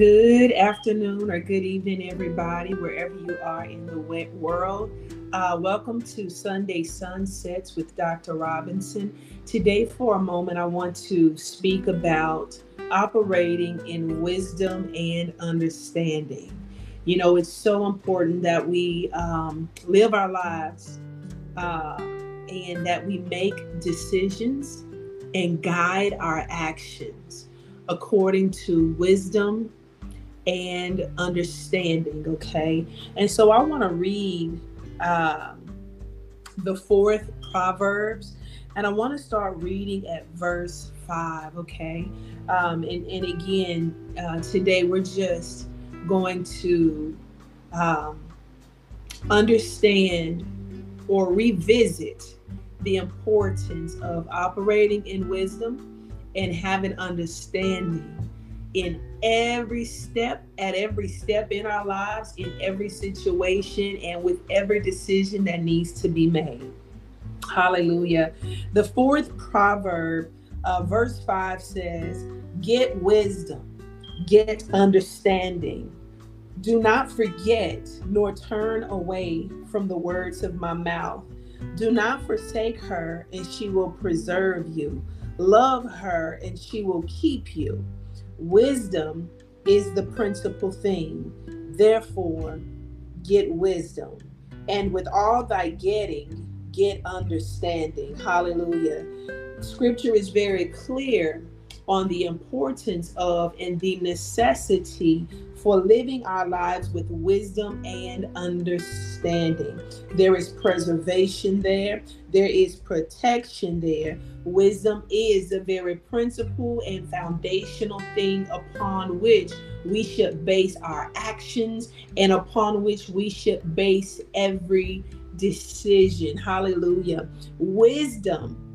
Good afternoon or good evening, everybody, wherever you are in the world. Uh, welcome to Sunday Sunsets with Dr. Robinson. Today, for a moment, I want to speak about operating in wisdom and understanding. You know, it's so important that we um, live our lives uh, and that we make decisions and guide our actions according to wisdom and understanding. Okay. And so I want to read um, the fourth Proverbs, and I want to start reading at verse five. Okay. Um, and, and again, uh, today we're just going to um, understand or revisit the importance of operating in wisdom and having understanding in every step, at every step in our lives, in every situation, and with every decision that needs to be made. Hallelujah. The fourth proverb, uh, verse 5 says, Get wisdom, get understanding. Do not forget nor turn away from the words of my mouth. Do not forsake her, and she will preserve you. Love her, and she will keep you. Wisdom is the principal thing. Therefore, get wisdom. And with all thy getting, get understanding. Hallelujah. Scripture is very clear on the importance of and the necessity for living our lives with wisdom and understanding. There is preservation there, there is protection there. Wisdom is the very principle and foundational thing upon which we should base our actions and upon which we should base every decision. Hallelujah. Wisdom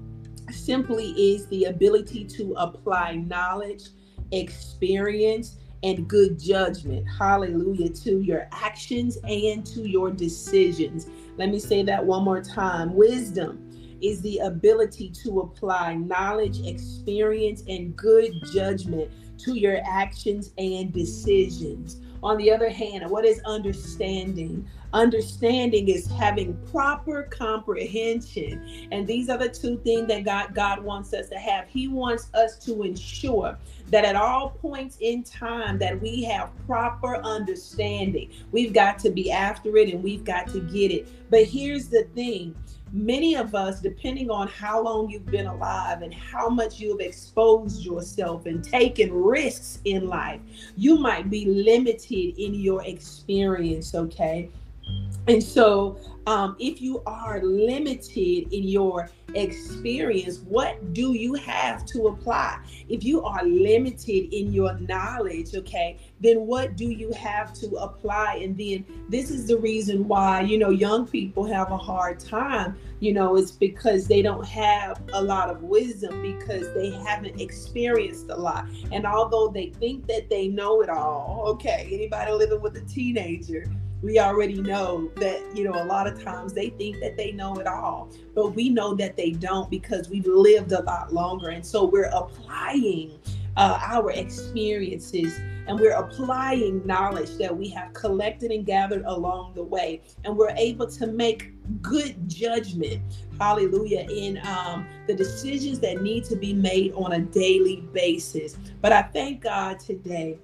simply is the ability to apply knowledge, experience, and good judgment. Hallelujah. To your actions and to your decisions. Let me say that one more time. Wisdom is the ability to apply knowledge, experience, and good judgment to your actions and decisions. On the other hand, what is understanding? Understanding is having proper comprehension. And these are the two things that God, God wants us to have. He wants us to ensure that at all points in time that we have proper understanding. We've got to be after it and we've got to get it. But here's the thing many of us, depending on how long you've been alive and how much you have exposed yourself and taken risks in life, you might be limited in your experience, okay? And so, um, if you are limited in your experience, what do you have to apply? If you are limited in your knowledge, okay, then what do you have to apply? And then this is the reason why, you know, young people have a hard time, you know, it's because they don't have a lot of wisdom because they haven't experienced a lot. And although they think that they know it all, okay, anybody living with a teenager, we already know that you know a lot of times they think that they know it all but we know that they don't because we've lived a lot longer. And so we're applying uh, our experiences and we're applying knowledge that we have collected and gathered along the way. And we're able to make good judgment hallelujah in um, the decisions that need to be made on a daily basis. But i thank god today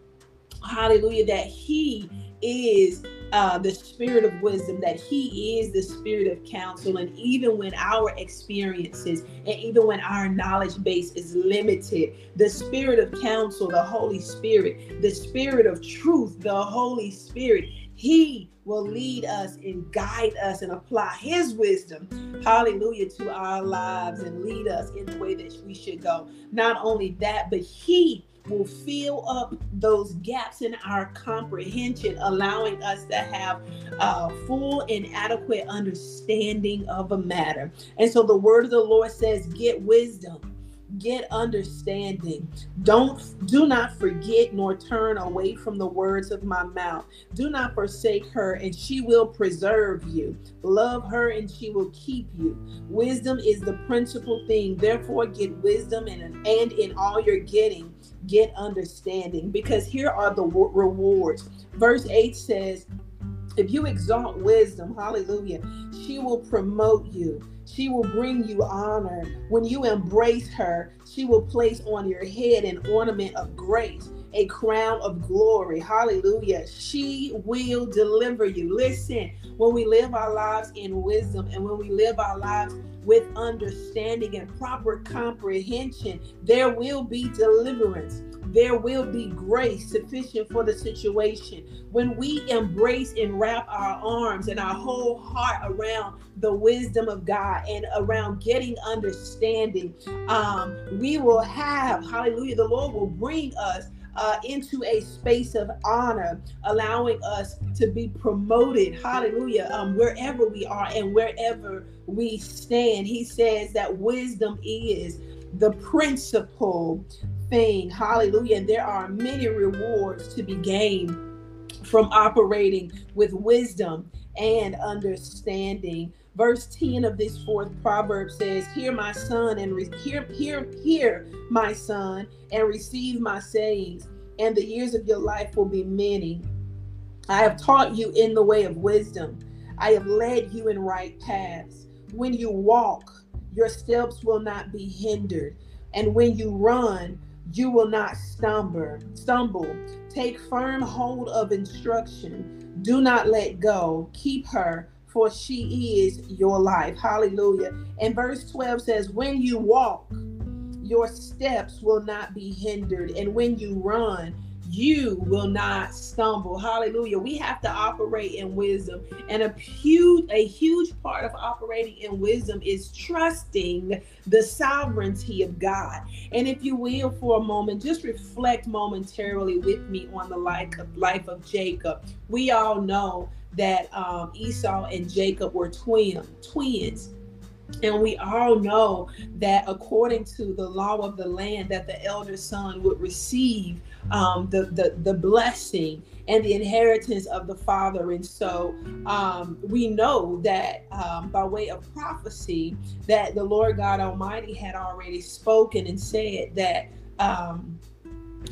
hallelujah that he is uh, the spirit of wisdom, that He is the spirit of counsel. And even when our experiences and even when our knowledge base is limited, the spirit of counsel, the Holy Spirit, the spirit of truth, the Holy Spirit, He will lead us and guide us and apply His wisdom, hallelujah, to our lives and lead us in the way that we should go. Not only that, but He will fill up those gaps in our comprehension, allowing us to have a full and adequate understanding of a matter. And so the word of the Lord says, Get wisdom get understanding. Don't do not forget nor turn away from the words of my mouth. Do not forsake her, and she will preserve you. Love her, and she will keep you. Wisdom is the principal thing. Therefore, get wisdom and, and in all you're getting, get understanding. Because here are the rewards. Verse 8 says, if you exalt wisdom, hallelujah, she will promote you. She will bring you honor. When you embrace her, she will place on your head an ornament of grace, a crown of glory. Hallelujah. She will deliver you. Listen, when we live our lives in wisdom and when we live our lives with understanding and proper comprehension, there will be deliverance there will be grace sufficient for the situation. When we embrace and wrap our arms and our whole heart around the wisdom of God and around getting understanding, um, we will have, hallelujah, the Lord will bring us. Uh, into a space of honor, allowing us to be promoted, hallelujah, um, wherever we are and wherever we stand. He says that wisdom is the principal thing. Hallelujah. And there are many rewards to be gained from operating with wisdom and understanding. Verse 10 of this fourth proverb says, Hear my son, and re- hear, hear, hear my son, and receive my sayings, and the years of your life will be many. I have taught you in the way of wisdom. I have led you in right paths. When you walk, your steps will not be hindered. And when you run, you will not stumble stumble. Take firm hold of instruction. Do not let go. Keep her for she is your life. Hallelujah. And verse 12 says when you walk your steps will not be hindered. And when you run you will not stumble. Hallelujah. We have to operate in wisdom. And a huge, a huge part of operating in wisdom is trusting the sovereignty of God. And if you will, for a moment, just reflect momentarily with me on the life of, life of Jacob. We all know that um, Esau and Jacob were twin, twins and we all know that according to the law of the land, that the elder son would receive um, the, the the blessing and the inheritance of the father. And so um, we know that um, by way of prophecy, that the Lord God Almighty had already spoken and said that um,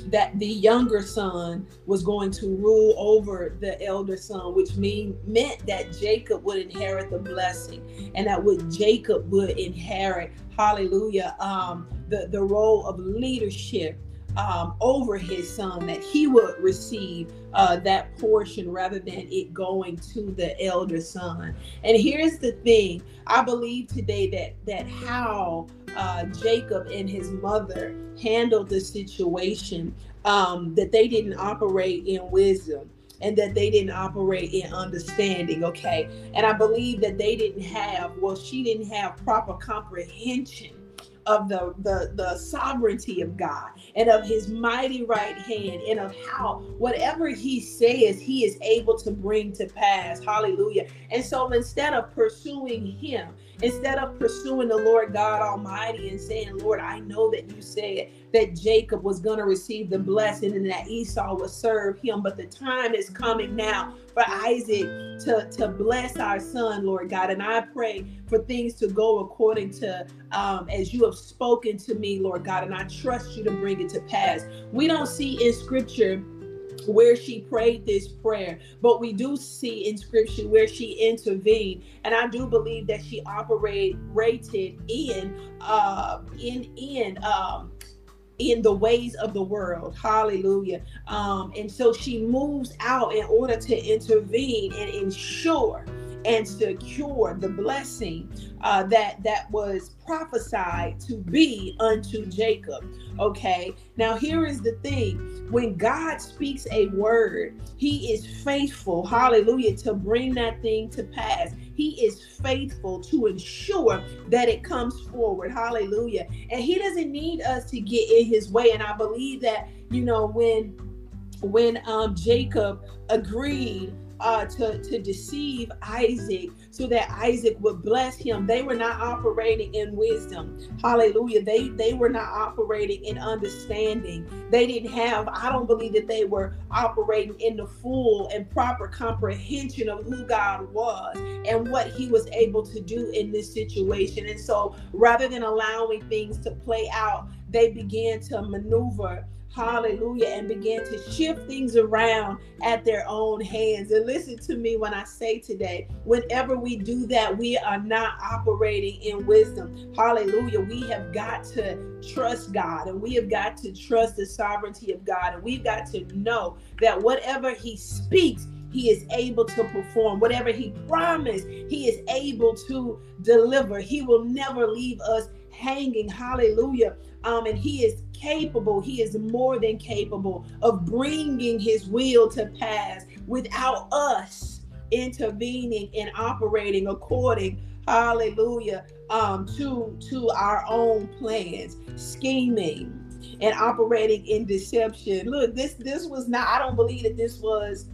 that the younger son was going to rule over the elder son, which mean meant that Jacob would inherit the blessing, and that what Jacob would inherit, hallelujah, um, the the role of leadership um, over his son, that he would receive uh, that portion rather than it going to the elder son. And here's the thing: I believe today that that how uh, Jacob and his mother handled the situation, um, that they didn't operate in wisdom and that they didn't operate in understanding. Okay. And I believe that they didn't have, well, she didn't have proper comprehension of the, the the sovereignty of God and of his mighty right hand and of how whatever he says he is able to bring to pass hallelujah and so instead of pursuing him Instead of pursuing the Lord God Almighty and saying, Lord, I know that you said that Jacob was going to receive the blessing and that Esau would serve him. But the time is coming now for Isaac to, to bless our son, Lord God. And I pray for things to go according to um, as you have spoken to me, Lord God. And I trust you to bring it to pass. We don't see in scripture where she prayed this prayer, but we do see in scripture where she intervened, and I do believe that she operated in uh, in in um, in the ways of the world. Hallelujah. Um, and so she moves out in order to intervene and ensure and secure the blessing uh, that that was prophesied to be unto Jacob. Okay. Now here is the thing: when God speaks a word, He is faithful. Hallelujah to bring that thing to pass. He is faithful to ensure that it comes forward. Hallelujah. And He doesn't need us to get in His way. And I believe that you know when when um, Jacob agreed uh, to, to deceive Isaac so that Isaac would bless him. They were not operating in wisdom. Hallelujah. They they were not operating in understanding. They didn't have, I don't believe that they were operating in the full and proper comprehension of who God was and what he was able to do in this situation. And so rather than allowing things to play out, they began to maneuver hallelujah, and began to shift things around at their own hands. And listen to me when I say today, whenever we do that, we are not operating in wisdom. Hallelujah. We have got to trust God and we have got to trust the sovereignty of God. And we've got to know that whatever He speaks, he is able to perform whatever he promised he is able to deliver he will never leave us hanging hallelujah um, and he is capable, he is more than capable of bringing his will to pass without us intervening and operating according hallelujah um to to our own plans scheming and operating in deception. Look this this was not i don't believe that this was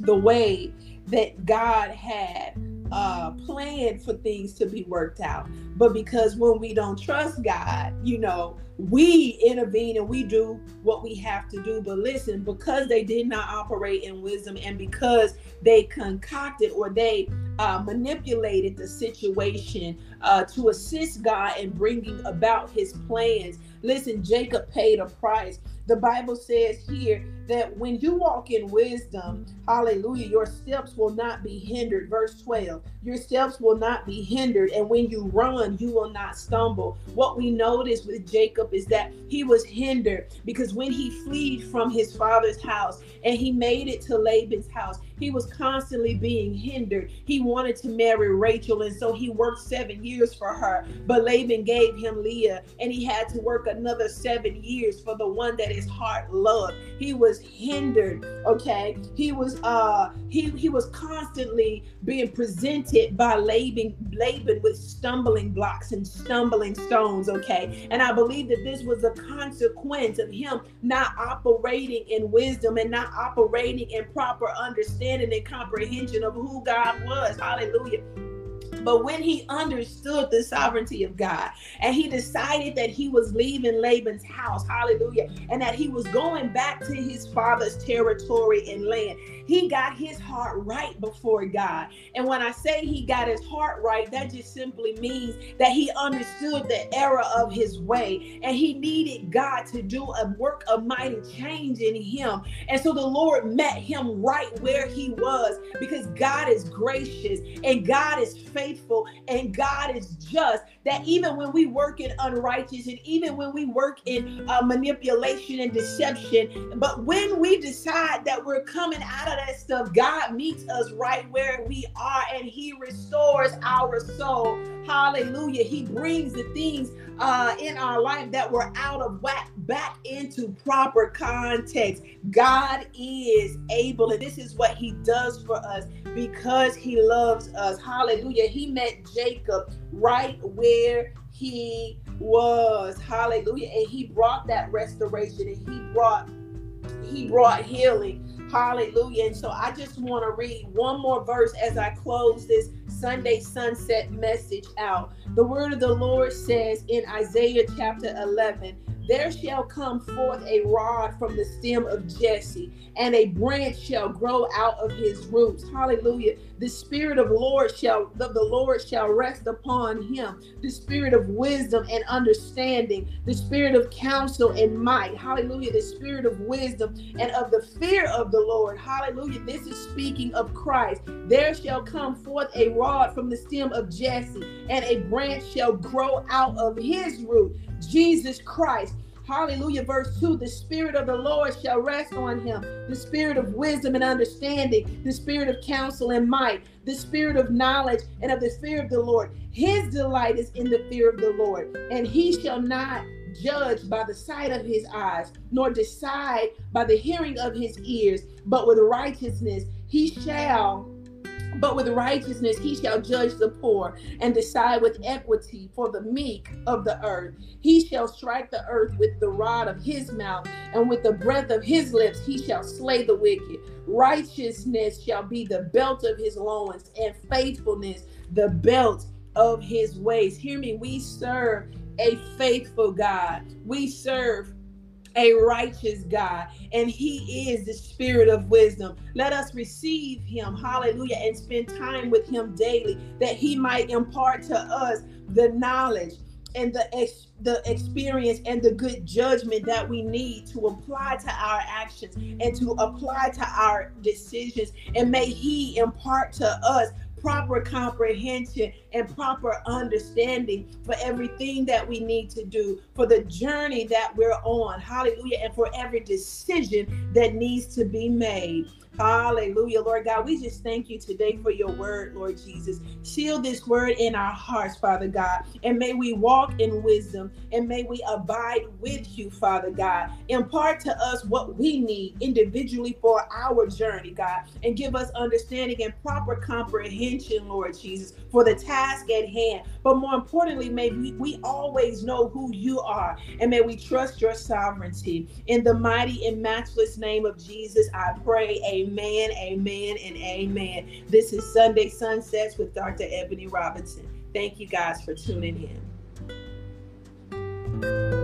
the way that god had uh, plan for things to be worked out. But because when we don't trust God, you know, we intervene and we do what we have to do. But listen, because they did not operate in wisdom and because they concocted or they uh, manipulated the situation uh, to assist God in bringing about his plans, listen, Jacob paid a price. The Bible says here that when you walk in wisdom, hallelujah, your steps will not be hindered. Verse 12, your steps will not be hindered. And when you run, you will not stumble. What we notice with Jacob is that he was hindered because when he fled from his father's house and he made it to Laban's house, he was constantly being hindered. He wanted to marry Rachel, and so he worked seven years for her. But Laban gave him Leah, and he had to work another seven years for the one that his heart loved. He was hindered. Okay, he was uh he he was constantly being presented by Laban Laban with stumbling blocks and stumbling stones. Okay, and I believe that this was a consequence of him not operating in wisdom and not operating in proper understanding and comprehension of who God was. Hallelujah. But when he understood the sovereignty of God and he decided that he was leaving Laban's house, hallelujah, and that he was going back to his father's territory and land, he got his heart right before God. And when I say he got his heart right, that just simply means that he understood the error of his way and he needed God to do a work of mighty change in him. And so the Lord met him right where he was because God is gracious and God is faithful and God is just. That even when we work in unrighteous and even when we work in uh, manipulation and deception, but when we decide that we're coming out of that stuff, God meets us right where we are and He restores our soul. Hallelujah. He brings the things uh, in our life that were out of whack back into proper context. God is able, and this is what He does for us because He loves us. Hallelujah. He met Jacob right where he was. Hallelujah. And he brought that restoration and he brought he brought healing. Hallelujah. And so I just want to read one more verse as I close this Sunday sunset message out. The word of the Lord says in Isaiah chapter 11, there shall come forth a rod from the stem of Jesse, and a branch shall grow out of his roots. Hallelujah. The spirit of Lord shall of the Lord shall rest upon him. The spirit of wisdom and understanding, the spirit of counsel and might. Hallelujah. The spirit of wisdom and of the fear of the Lord. Hallelujah. This is speaking of Christ. There shall come forth a rod from the stem of Jesse, and a branch shall grow out of his root. Jesus Christ. Hallelujah. Verse 2 The Spirit of the Lord shall rest on him the Spirit of wisdom and understanding, the Spirit of counsel and might, the Spirit of knowledge and of the fear of the Lord. His delight is in the fear of the Lord, and he shall not judge by the sight of his eyes, nor decide by the hearing of his ears, but with righteousness he shall But with righteousness he shall judge the poor and decide with equity for the meek of the earth. He shall strike the earth with the rod of his mouth, and with the breath of his lips he shall slay the wicked. Righteousness shall be the belt of his loins, and faithfulness the belt of his ways. Hear me, we serve a faithful God. We serve a righteous God, and He is the Spirit of wisdom. Let us receive Him, hallelujah, and spend time with Him daily that He might impart to us the knowledge and the ex- the experience and the good judgment that we need to apply to our actions and to apply to our decisions and may he impart to us proper comprehension and proper understanding for everything that we need to do, for the journey that we're on. Hallelujah. And for every decision that needs to be made. Hallelujah, Lord God. We just thank you today for your word, Lord Jesus. Seal this word in our hearts, Father God. And may we walk in wisdom and may we abide with you, Father God. Impart to us what we need individually for our journey, God, and give us understanding and proper comprehension, Lord Jesus, for the task task at hand. But more importantly, may we, we always know who you are and may we trust your sovereignty. In the mighty and matchless name of Jesus, I pray. Amen, amen, and amen. This is Sunday Sunsets with Dr. Ebony Robinson. Thank you guys for tuning in.